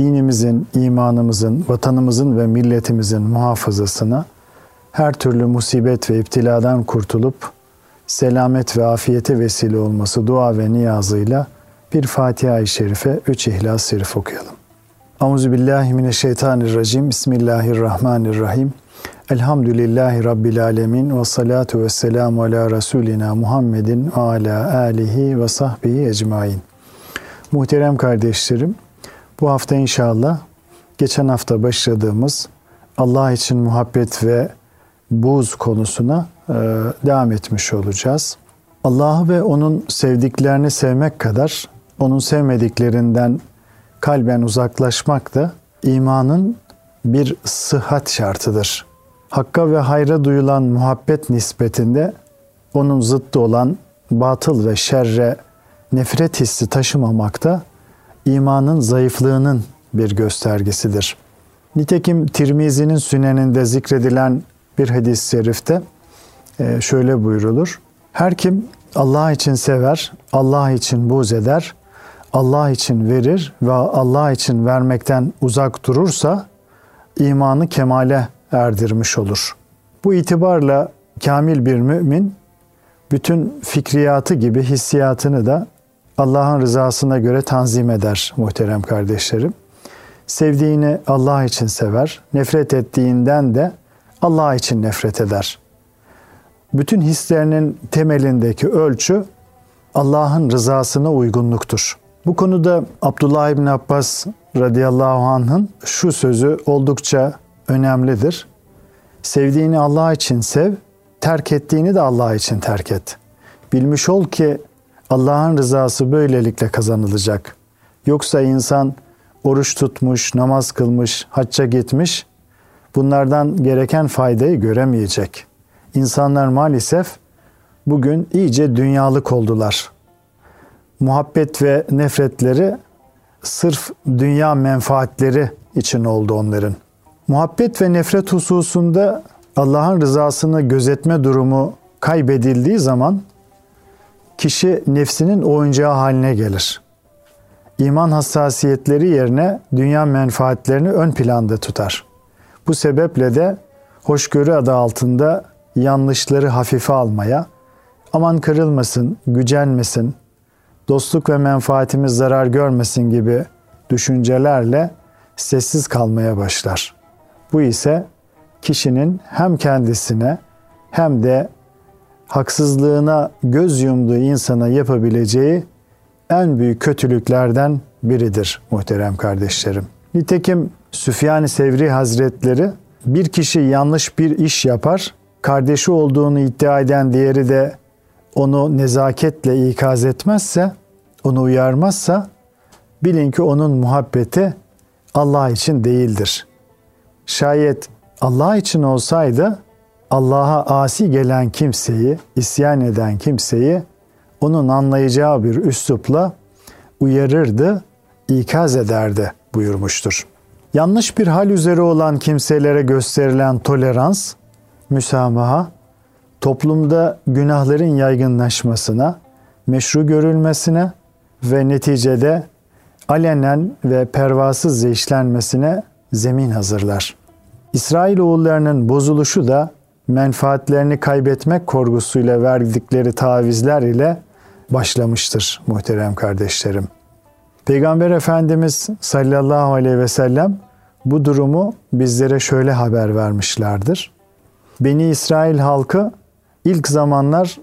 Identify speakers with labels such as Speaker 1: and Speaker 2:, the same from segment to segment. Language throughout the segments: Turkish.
Speaker 1: dinimizin, imanımızın, vatanımızın ve milletimizin muhafazasına, her türlü musibet ve iptiladan kurtulup selamet ve afiyete vesile olması dua ve niyazıyla bir Fatiha-i Şerife, üç İhlas-ı Şerif okuyalım. Euzubillahimineşşeytanirracim. Bismillahirrahmanirrahim. Elhamdülillahi Rabbil alemin ve salatu ve selamu ala Resulina Muhammedin ve ala alihi ve sahbihi ecmain. Muhterem kardeşlerim, bu hafta inşallah geçen hafta başladığımız Allah için muhabbet ve buz konusuna e, devam etmiş olacağız. Allah'ı ve onun sevdiklerini sevmek kadar onun sevmediklerinden kalben uzaklaşmak da imanın bir sıhhat şartıdır. Hakka ve hayra duyulan muhabbet nispetinde onun zıttı olan batıl ve şerre nefret hissi taşımamak da imanın zayıflığının bir göstergesidir. Nitekim Tirmizi'nin süneninde zikredilen bir hadis-i şerifte e, şöyle buyrulur. Her kim Allah için sever, Allah için buz eder, Allah için verir ve Allah için vermekten uzak durursa imanı kemale erdirmiş olur. Bu itibarla kamil bir mümin bütün fikriyatı gibi hissiyatını da Allah'ın rızasına göre tanzim eder muhterem kardeşlerim. Sevdiğini Allah için sever, nefret ettiğinden de Allah için nefret eder. Bütün hislerinin temelindeki ölçü Allah'ın rızasına uygunluktur. Bu konuda Abdullah İbni Abbas radıyallahu anh'ın şu sözü oldukça önemlidir. Sevdiğini Allah için sev, terk ettiğini de Allah için terk et. Bilmiş ol ki Allah'ın rızası böylelikle kazanılacak. Yoksa insan oruç tutmuş, namaz kılmış, hacca gitmiş, bunlardan gereken faydayı göremeyecek. İnsanlar maalesef bugün iyice dünyalık oldular. Muhabbet ve nefretleri sırf dünya menfaatleri için oldu onların. Muhabbet ve nefret hususunda Allah'ın rızasını gözetme durumu kaybedildiği zaman kişi nefsinin oyuncağı haline gelir. İman hassasiyetleri yerine dünya menfaatlerini ön planda tutar. Bu sebeple de hoşgörü adı altında yanlışları hafife almaya, aman kırılmasın, gücenmesin, dostluk ve menfaatimiz zarar görmesin gibi düşüncelerle sessiz kalmaya başlar. Bu ise kişinin hem kendisine hem de haksızlığına göz yumduğu insana yapabileceği en büyük kötülüklerden biridir muhterem kardeşlerim. Nitekim Süfyan-ı Sevri Hazretleri bir kişi yanlış bir iş yapar, kardeşi olduğunu iddia eden diğeri de onu nezaketle ikaz etmezse, onu uyarmazsa bilin ki onun muhabbeti Allah için değildir. Şayet Allah için olsaydı Allah'a asi gelen kimseyi, isyan eden kimseyi onun anlayacağı bir üslupla uyarırdı, ikaz ederdi buyurmuştur. Yanlış bir hal üzere olan kimselere gösterilen tolerans, müsamaha, toplumda günahların yaygınlaşmasına, meşru görülmesine ve neticede alenen ve pervasızca işlenmesine zemin hazırlar. İsrail oğullarının bozuluşu da menfaatlerini kaybetmek korkusuyla verdikleri tavizler ile başlamıştır muhterem kardeşlerim. Peygamber Efendimiz sallallahu aleyhi ve sellem bu durumu bizlere şöyle haber vermişlerdir. Beni İsrail halkı ilk zamanlar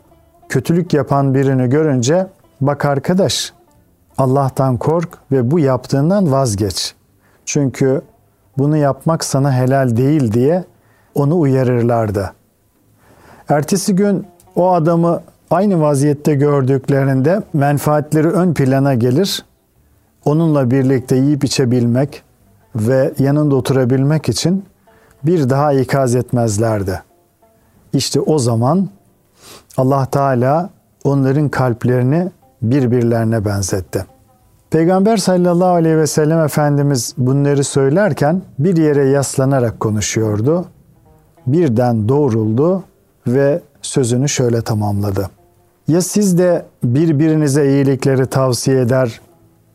Speaker 1: kötülük yapan birini görünce bak arkadaş Allah'tan kork ve bu yaptığından vazgeç. Çünkü bunu yapmak sana helal değil diye onu uyarırlardı. Ertesi gün o adamı aynı vaziyette gördüklerinde menfaatleri ön plana gelir. Onunla birlikte yiyip içebilmek ve yanında oturabilmek için bir daha ikaz etmezlerdi. İşte o zaman Allah Teala onların kalplerini birbirlerine benzetti. Peygamber sallallahu aleyhi ve sellem Efendimiz bunları söylerken bir yere yaslanarak konuşuyordu. Birden doğruldu ve sözünü şöyle tamamladı. Ya siz de birbirinize iyilikleri tavsiye eder,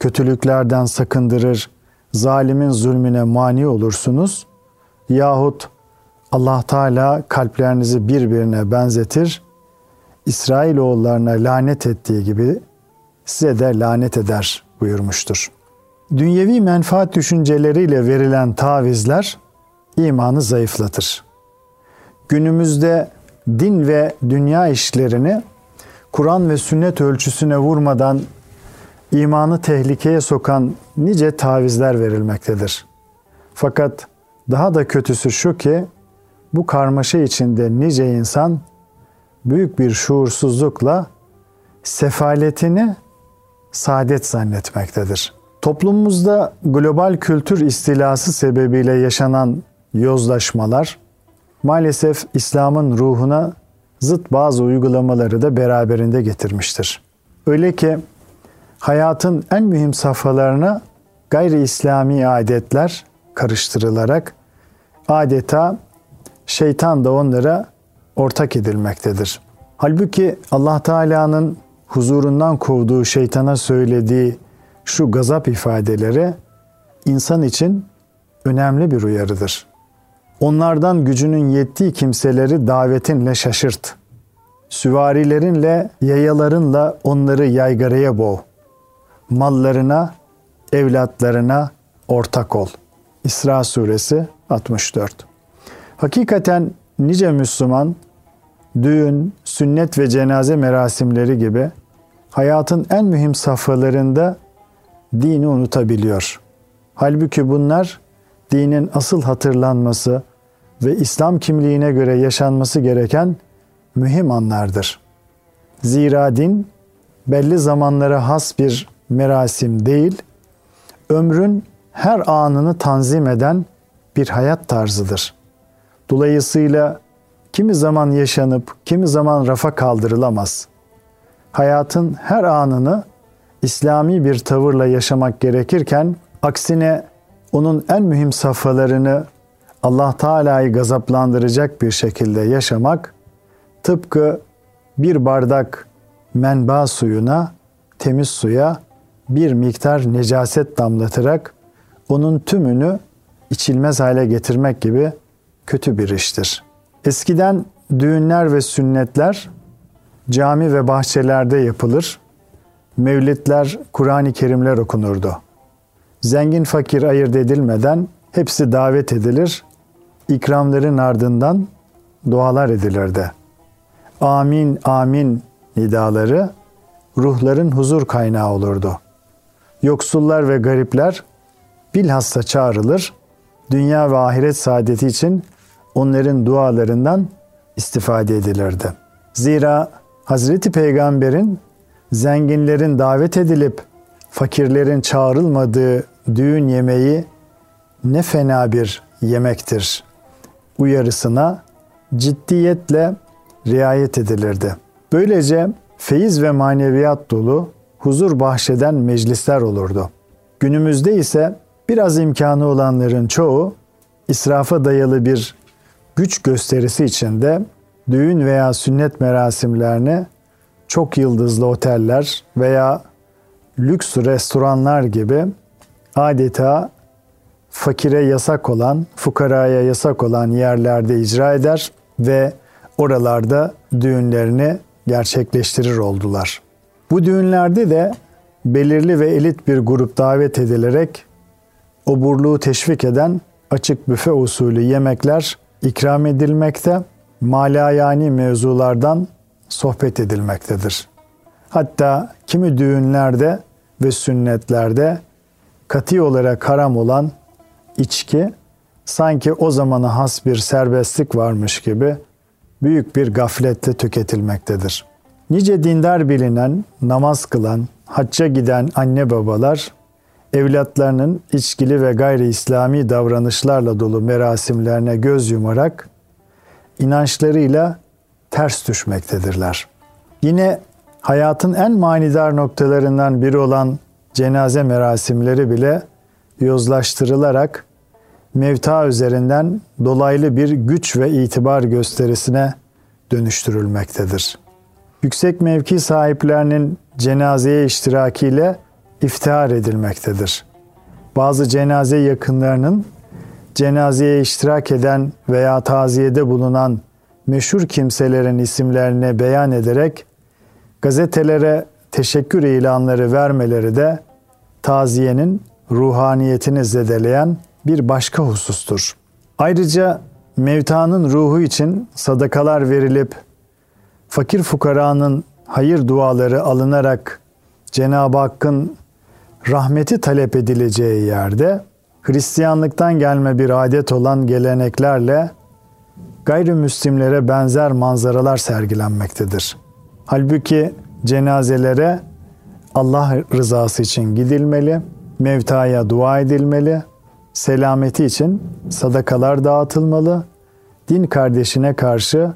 Speaker 1: kötülüklerden sakındırır, zalimin zulmüne mani olursunuz yahut Allah Teala kalplerinizi birbirine benzetir, İsrailoğullarına lanet ettiği gibi size de lanet eder buyurmuştur. Dünyevi menfaat düşünceleriyle verilen tavizler imanı zayıflatır. Günümüzde din ve dünya işlerini Kur'an ve sünnet ölçüsüne vurmadan imanı tehlikeye sokan nice tavizler verilmektedir. Fakat daha da kötüsü şu ki bu karmaşa içinde nice insan büyük bir şuursuzlukla sefaletini saadet zannetmektedir. Toplumumuzda global kültür istilası sebebiyle yaşanan yozlaşmalar maalesef İslam'ın ruhuna zıt bazı uygulamaları da beraberinde getirmiştir. Öyle ki hayatın en mühim safhalarına gayri İslami adetler karıştırılarak adeta şeytan da onlara ortak edilmektedir. Halbuki Allah Teala'nın huzurundan kovduğu şeytana söylediği şu gazap ifadeleri insan için önemli bir uyarıdır. Onlardan gücünün yettiği kimseleri davetinle şaşırt. Süvarilerinle, yayalarınla onları yaygaraya boğ. Mallarına, evlatlarına ortak ol. İsra suresi 64. Hakikaten nice Müslüman düğün, sünnet ve cenaze merasimleri gibi hayatın en mühim safhalarında dini unutabiliyor. Halbuki bunlar dinin asıl hatırlanması ve İslam kimliğine göre yaşanması gereken mühim anlardır. Zira din belli zamanlara has bir merasim değil, ömrün her anını tanzim eden bir hayat tarzıdır. Dolayısıyla kimi zaman yaşanıp kimi zaman rafa kaldırılamaz. Hayatın her anını İslami bir tavırla yaşamak gerekirken aksine onun en mühim safhalarını Allah Teala'yı gazaplandıracak bir şekilde yaşamak tıpkı bir bardak menba suyuna, temiz suya bir miktar necaset damlatarak onun tümünü içilmez hale getirmek gibi kötü bir iştir. Eskiden düğünler ve sünnetler cami ve bahçelerde yapılır. Mevlitler, Kur'an-ı Kerimler okunurdu. Zengin fakir ayırt edilmeden hepsi davet edilir. İkramların ardından dualar edilirdi. Amin amin nidaları ruhların huzur kaynağı olurdu. Yoksullar ve garipler bilhassa çağrılır. Dünya ve ahiret saadeti için onların dualarından istifade edilirdi. Zira Hazreti Peygamber'in zenginlerin davet edilip fakirlerin çağrılmadığı düğün yemeği ne fena bir yemektir uyarısına ciddiyetle riayet edilirdi. Böylece feyiz ve maneviyat dolu huzur bahşeden meclisler olurdu. Günümüzde ise biraz imkanı olanların çoğu israfa dayalı bir güç gösterisi içinde düğün veya sünnet merasimlerini çok yıldızlı oteller veya lüks restoranlar gibi adeta fakire yasak olan, fukaraya yasak olan yerlerde icra eder ve oralarda düğünlerini gerçekleştirir oldular. Bu düğünlerde de belirli ve elit bir grup davet edilerek oburluğu teşvik eden açık büfe usulü yemekler ikram edilmekte, malayani mevzulardan sohbet edilmektedir. Hatta kimi düğünlerde ve sünnetlerde katı olarak haram olan içki sanki o zamana has bir serbestlik varmış gibi büyük bir gaflette tüketilmektedir. Nice dindar bilinen, namaz kılan, hacca giden anne babalar evlatlarının içkili ve gayri İslami davranışlarla dolu merasimlerine göz yumarak inançlarıyla ters düşmektedirler. Yine hayatın en manidar noktalarından biri olan cenaze merasimleri bile yozlaştırılarak mevta üzerinden dolaylı bir güç ve itibar gösterisine dönüştürülmektedir. Yüksek mevki sahiplerinin cenazeye iştirakiyle iftihar edilmektedir. Bazı cenaze yakınlarının cenazeye iştirak eden veya taziyede bulunan meşhur kimselerin isimlerini beyan ederek gazetelere teşekkür ilanları vermeleri de taziyenin ruhaniyetini zedeleyen bir başka husustur. Ayrıca mevtanın ruhu için sadakalar verilip fakir fukaranın hayır duaları alınarak Cenab-ı Hakk'ın rahmeti talep edileceği yerde Hristiyanlıktan gelme bir adet olan geleneklerle gayrimüslimlere benzer manzaralar sergilenmektedir. Halbuki cenazelere Allah rızası için gidilmeli, mevtaya dua edilmeli, selameti için sadakalar dağıtılmalı, din kardeşine karşı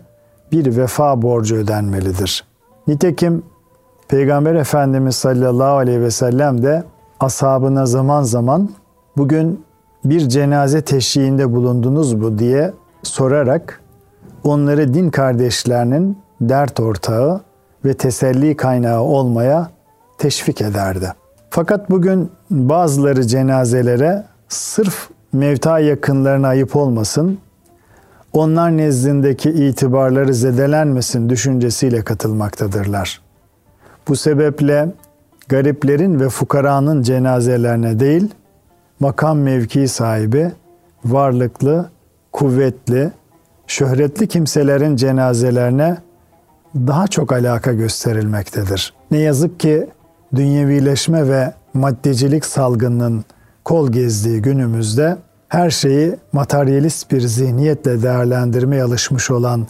Speaker 1: bir vefa borcu ödenmelidir. Nitekim Peygamber Efendimiz sallallahu aleyhi ve sellem de ashabına zaman zaman bugün bir cenaze teşhiğinde bulundunuz mu diye sorarak onları din kardeşlerinin dert ortağı ve teselli kaynağı olmaya teşvik ederdi. Fakat bugün bazıları cenazelere sırf mevta yakınlarına ayıp olmasın, onlar nezdindeki itibarları zedelenmesin düşüncesiyle katılmaktadırlar. Bu sebeple gariplerin ve fukaranın cenazelerine değil, makam mevki sahibi, varlıklı, kuvvetli, şöhretli kimselerin cenazelerine daha çok alaka gösterilmektedir. Ne yazık ki dünyevileşme ve maddecilik salgınının kol gezdiği günümüzde her şeyi materyalist bir zihniyetle değerlendirmeye alışmış olan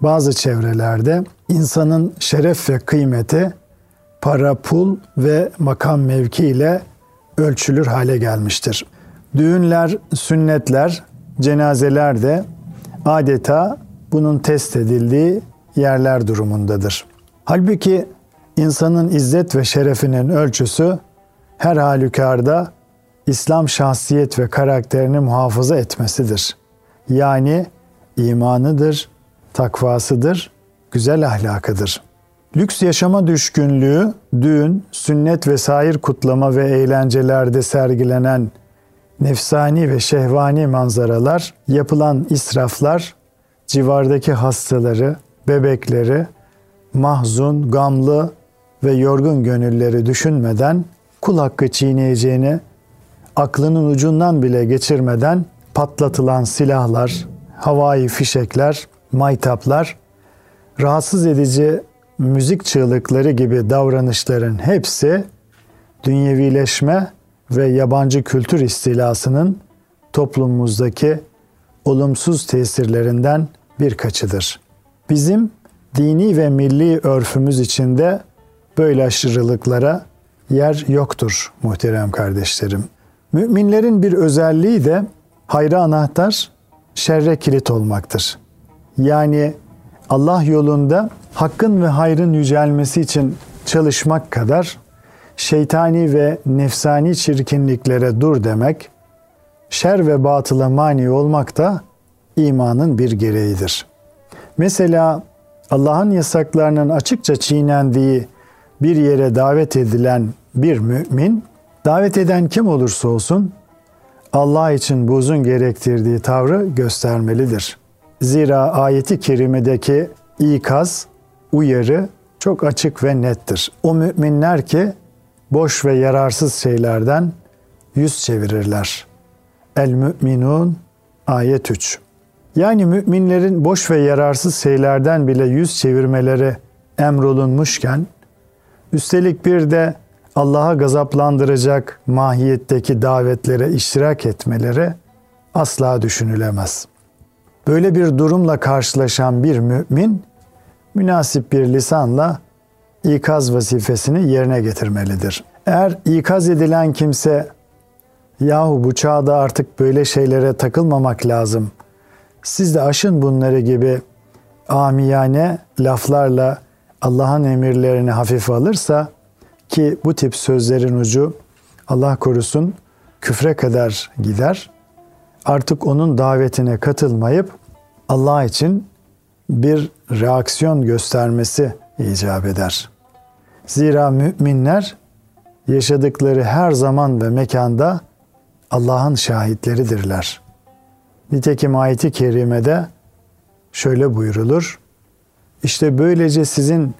Speaker 1: bazı çevrelerde insanın şeref ve kıymeti para, pul ve makam mevki ile ölçülür hale gelmiştir. Düğünler, sünnetler, cenazeler de adeta bunun test edildiği yerler durumundadır. Halbuki insanın izzet ve şerefinin ölçüsü her halükarda İslam şahsiyet ve karakterini muhafaza etmesidir. Yani imanıdır, takvasıdır, güzel ahlakıdır. Lüks yaşama düşkünlüğü, düğün, sünnet ve sair kutlama ve eğlencelerde sergilenen nefsani ve şehvani manzaralar, yapılan israflar, civardaki hastaları, bebekleri, mahzun, gamlı ve yorgun gönülleri düşünmeden kul hakkı çiğneyeceğini aklının ucundan bile geçirmeden patlatılan silahlar, havai fişekler, maytaplar, rahatsız edici müzik çığlıkları gibi davranışların hepsi dünyevileşme ve yabancı kültür istilasının toplumumuzdaki olumsuz tesirlerinden birkaçıdır. Bizim dini ve milli örfümüz içinde böyle aşırılıklara yer yoktur muhterem kardeşlerim. Müminlerin bir özelliği de hayra anahtar, şerre kilit olmaktır. Yani Allah yolunda hakkın ve hayrın yücelmesi için çalışmak kadar şeytani ve nefsani çirkinliklere dur demek, şer ve batıla mani olmak da imanın bir gereğidir. Mesela Allah'ın yasaklarının açıkça çiğnendiği bir yere davet edilen bir mümin, davet eden kim olursa olsun Allah için buzun gerektirdiği tavrı göstermelidir. Zira ayeti kerimedeki ikaz, uyarı çok açık ve nettir. O müminler ki boş ve yararsız şeylerden yüz çevirirler. El Müminun ayet 3. Yani müminlerin boş ve yararsız şeylerden bile yüz çevirmeleri emrolunmuşken, üstelik bir de Allah'a gazaplandıracak mahiyetteki davetlere iştirak etmeleri asla düşünülemez. Böyle bir durumla karşılaşan bir mümin, münasip bir lisanla ikaz vazifesini yerine getirmelidir. Eğer ikaz edilen kimse yahu bu çağda artık böyle şeylere takılmamak lazım. Siz de aşın bunları gibi amiyane laflarla Allah'ın emirlerini hafife alırsa ki bu tip sözlerin ucu Allah korusun küfre kadar gider. Artık onun davetine katılmayıp Allah için bir reaksiyon göstermesi icap eder. Zira müminler yaşadıkları her zaman ve mekanda Allah'ın şahitleridirler. Nitekim ayeti kerimede şöyle buyurulur. İşte böylece sizin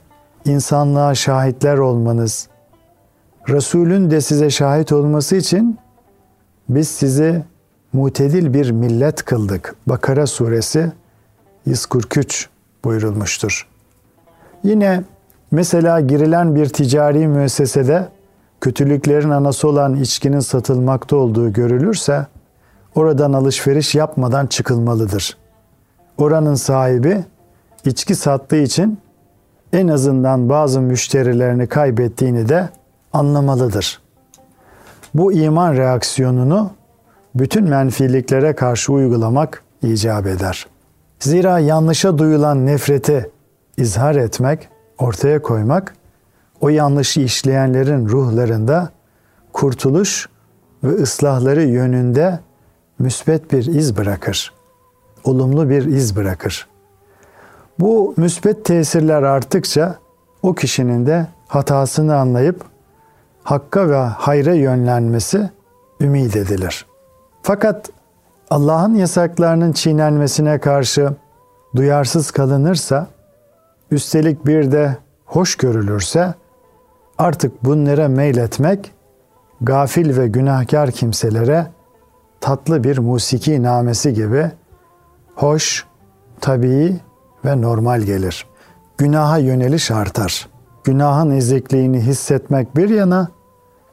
Speaker 1: insanlığa şahitler olmanız, Resulün de size şahit olması için biz sizi mutedil bir millet kıldık. Bakara suresi 143 buyurulmuştur. Yine mesela girilen bir ticari müessesede kötülüklerin anası olan içkinin satılmakta olduğu görülürse oradan alışveriş yapmadan çıkılmalıdır. Oranın sahibi içki sattığı için en azından bazı müşterilerini kaybettiğini de anlamalıdır. Bu iman reaksiyonunu bütün menfiliklere karşı uygulamak icap eder. Zira yanlışa duyulan nefreti izhar etmek, ortaya koymak o yanlışı işleyenlerin ruhlarında kurtuluş ve ıslahları yönünde müsbet bir iz bırakır. Olumlu bir iz bırakır. Bu müsbet tesirler arttıkça o kişinin de hatasını anlayıp hakka ve hayra yönlenmesi ümit edilir. Fakat Allah'ın yasaklarının çiğnenmesine karşı duyarsız kalınırsa, üstelik bir de hoş görülürse, artık bunlara meyletmek, gafil ve günahkar kimselere tatlı bir musiki namesi gibi hoş, tabii ve normal gelir. Günaha yöneliş artar. Günahın ezikliğini hissetmek bir yana,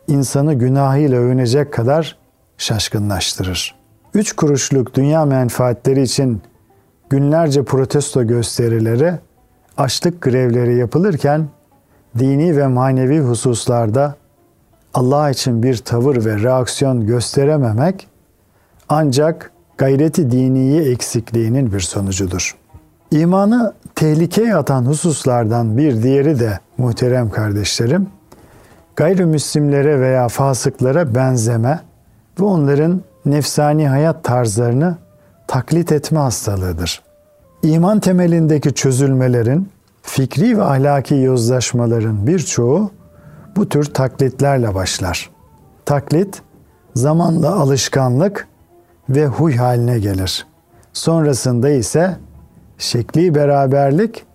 Speaker 1: insanı günahıyla övünecek kadar şaşkınlaştırır. Üç kuruşluk dünya menfaatleri için günlerce protesto gösterileri, açlık grevleri yapılırken dini ve manevi hususlarda Allah için bir tavır ve reaksiyon gösterememek ancak gayreti diniyi eksikliğinin bir sonucudur. İmanı tehlikeye atan hususlardan bir diğeri de muhterem kardeşlerim, gayrimüslimlere veya fasıklara benzeme ve onların nefsani hayat tarzlarını taklit etme hastalığıdır. İman temelindeki çözülmelerin, fikri ve ahlaki yozlaşmaların birçoğu bu tür taklitlerle başlar. Taklit zamanla alışkanlık ve huy haline gelir. Sonrasında ise şekli beraberlik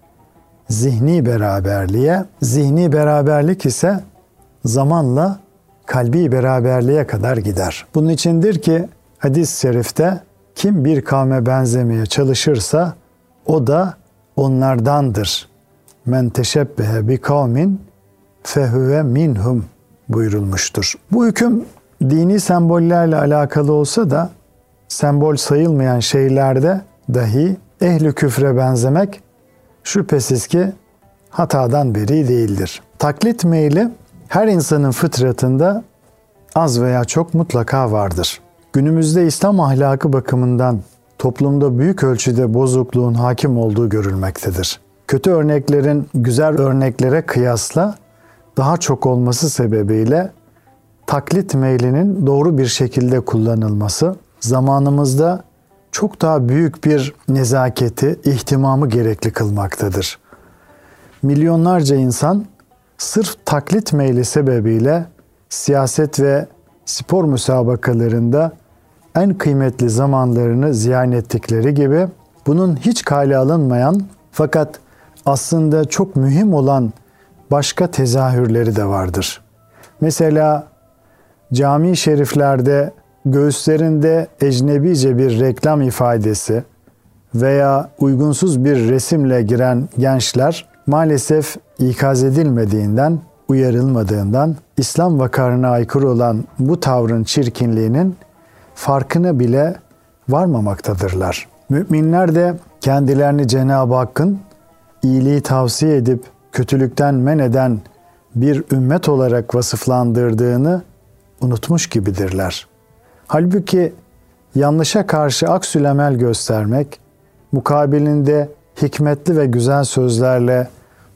Speaker 1: zihni beraberliğe, zihni beraberlik ise zamanla kalbi beraberliğe kadar gider. Bunun içindir ki hadis-i şerifte kim bir kavme benzemeye çalışırsa o da onlardandır. Men teşebbehe bi kavmin fehuve minhum buyurulmuştur. Bu hüküm dini sembollerle alakalı olsa da sembol sayılmayan şeylerde dahi ehli küfre benzemek şüphesiz ki hatadan beri değildir. Taklit meyli her insanın fıtratında az veya çok mutlaka vardır. Günümüzde İslam ahlakı bakımından toplumda büyük ölçüde bozukluğun hakim olduğu görülmektedir. Kötü örneklerin güzel örneklere kıyasla daha çok olması sebebiyle taklit meylinin doğru bir şekilde kullanılması zamanımızda çok daha büyük bir nezaketi, ihtimamı gerekli kılmaktadır. Milyonlarca insan sırf taklit meyli sebebiyle siyaset ve spor müsabakalarında en kıymetli zamanlarını ziyan ettikleri gibi bunun hiç kale alınmayan fakat aslında çok mühim olan başka tezahürleri de vardır. Mesela cami şeriflerde göğüslerinde ecnebice bir reklam ifadesi veya uygunsuz bir resimle giren gençler maalesef ikaz edilmediğinden, uyarılmadığından İslam vakarına aykırı olan bu tavrın çirkinliğinin farkına bile varmamaktadırlar. Müminler de kendilerini Cenab-ı Hakk'ın iyiliği tavsiye edip kötülükten men eden bir ümmet olarak vasıflandırdığını unutmuş gibidirler. Halbuki yanlışa karşı aksülemel göstermek, mukabilinde hikmetli ve güzel sözlerle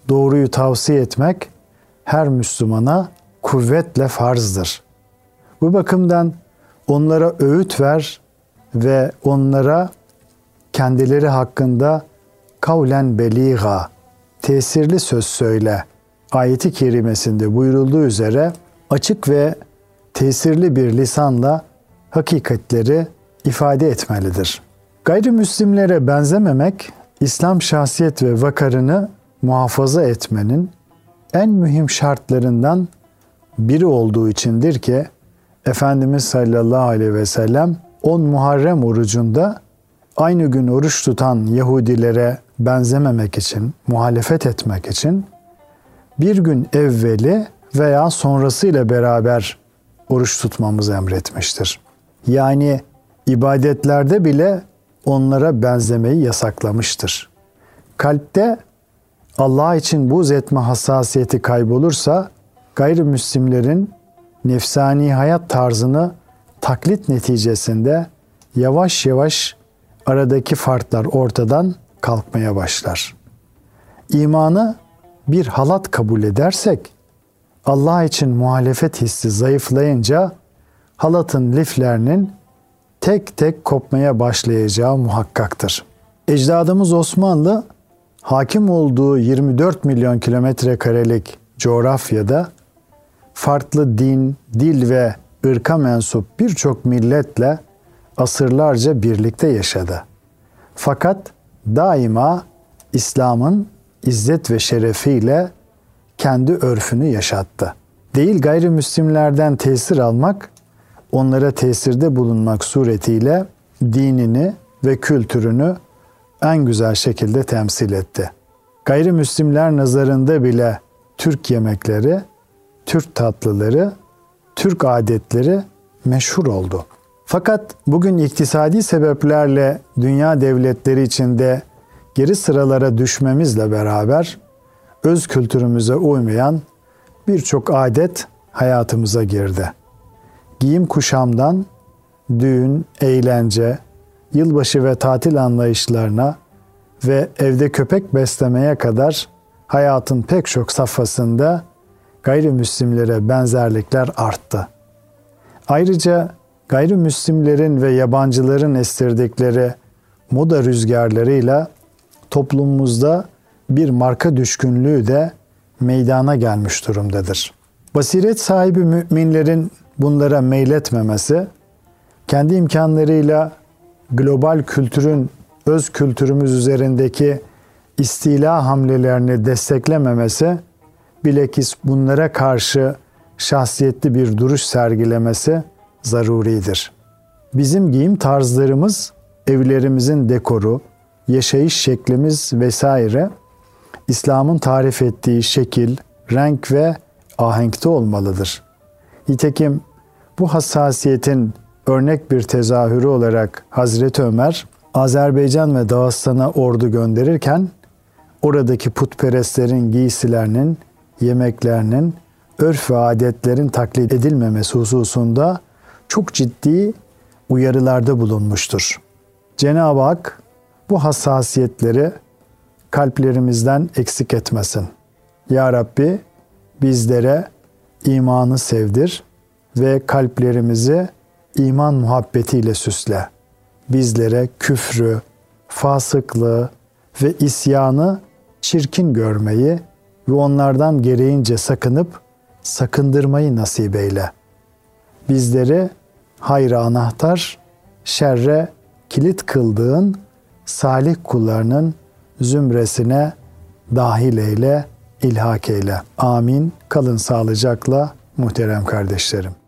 Speaker 1: doğruyu tavsiye etmek her Müslümana kuvvetle farzdır. Bu bakımdan onlara öğüt ver ve onlara kendileri hakkında kavlen beliga, tesirli söz söyle. Ayeti kerimesinde buyurulduğu üzere açık ve tesirli bir lisanla hakikatleri ifade etmelidir. Gayrimüslimlere benzememek, İslam şahsiyet ve vakarını muhafaza etmenin en mühim şartlarından biri olduğu içindir ki Efendimiz sallallahu aleyhi ve sellem 10 Muharrem orucunda aynı gün oruç tutan Yahudilere benzememek için, muhalefet etmek için bir gün evveli veya sonrasıyla beraber oruç tutmamızı emretmiştir. Yani ibadetlerde bile onlara benzemeyi yasaklamıştır. Kalpte Allah için buz etme hassasiyeti kaybolursa gayrimüslimlerin nefsani hayat tarzını taklit neticesinde yavaş yavaş aradaki farklar ortadan kalkmaya başlar. İmanı bir halat kabul edersek Allah için muhalefet hissi zayıflayınca halatın liflerinin tek tek kopmaya başlayacağı muhakkaktır. Ecdadımız Osmanlı hakim olduğu 24 milyon kilometre karelik coğrafyada farklı din, dil ve ırka mensup birçok milletle asırlarca birlikte yaşadı. Fakat daima İslam'ın izzet ve şerefiyle kendi örfünü yaşattı. Değil gayrimüslimlerden tesir almak, onlara tesirde bulunmak suretiyle dinini ve kültürünü en güzel şekilde temsil etti. Gayrimüslimler nazarında bile Türk yemekleri, Türk tatlıları, Türk adetleri meşhur oldu. Fakat bugün iktisadi sebeplerle dünya devletleri içinde geri sıralara düşmemizle beraber öz kültürümüze uymayan birçok adet hayatımıza girdi. Giyim kuşamdan düğün, eğlence, yılbaşı ve tatil anlayışlarına ve evde köpek beslemeye kadar hayatın pek çok safhasında gayrimüslimlere benzerlikler arttı. Ayrıca gayrimüslimlerin ve yabancıların estirdikleri moda rüzgarlarıyla toplumumuzda bir marka düşkünlüğü de meydana gelmiş durumdadır. Basiret sahibi müminlerin bunlara meyletmemesi, kendi imkanlarıyla global kültürün öz kültürümüz üzerindeki istila hamlelerini desteklememesi, bilakis bunlara karşı şahsiyetli bir duruş sergilemesi zaruridir. Bizim giyim tarzlarımız, evlerimizin dekoru, yaşayış şeklimiz vesaire İslam'ın tarif ettiği şekil, renk ve ahenkte olmalıdır. Nitekim bu hassasiyetin örnek bir tezahürü olarak Hazreti Ömer Azerbaycan ve Dağıstan'a ordu gönderirken oradaki putperestlerin giysilerinin, yemeklerinin, örf ve adetlerin taklit edilmemesi hususunda çok ciddi uyarılarda bulunmuştur. Cenab-ı Hak bu hassasiyetleri kalplerimizden eksik etmesin. Ya Rabbi bizlere imanı sevdir ve kalplerimizi iman muhabbetiyle süsle. Bizlere küfrü, fasıklığı ve isyanı çirkin görmeyi ve onlardan gereğince sakınıp sakındırmayı nasip eyle. Bizleri hayra anahtar, şerre kilit kıldığın salih kullarının zümresine dahil eyle, ilhak eyle. Amin. Kalın sağlıcakla muhterem kardeşlerim.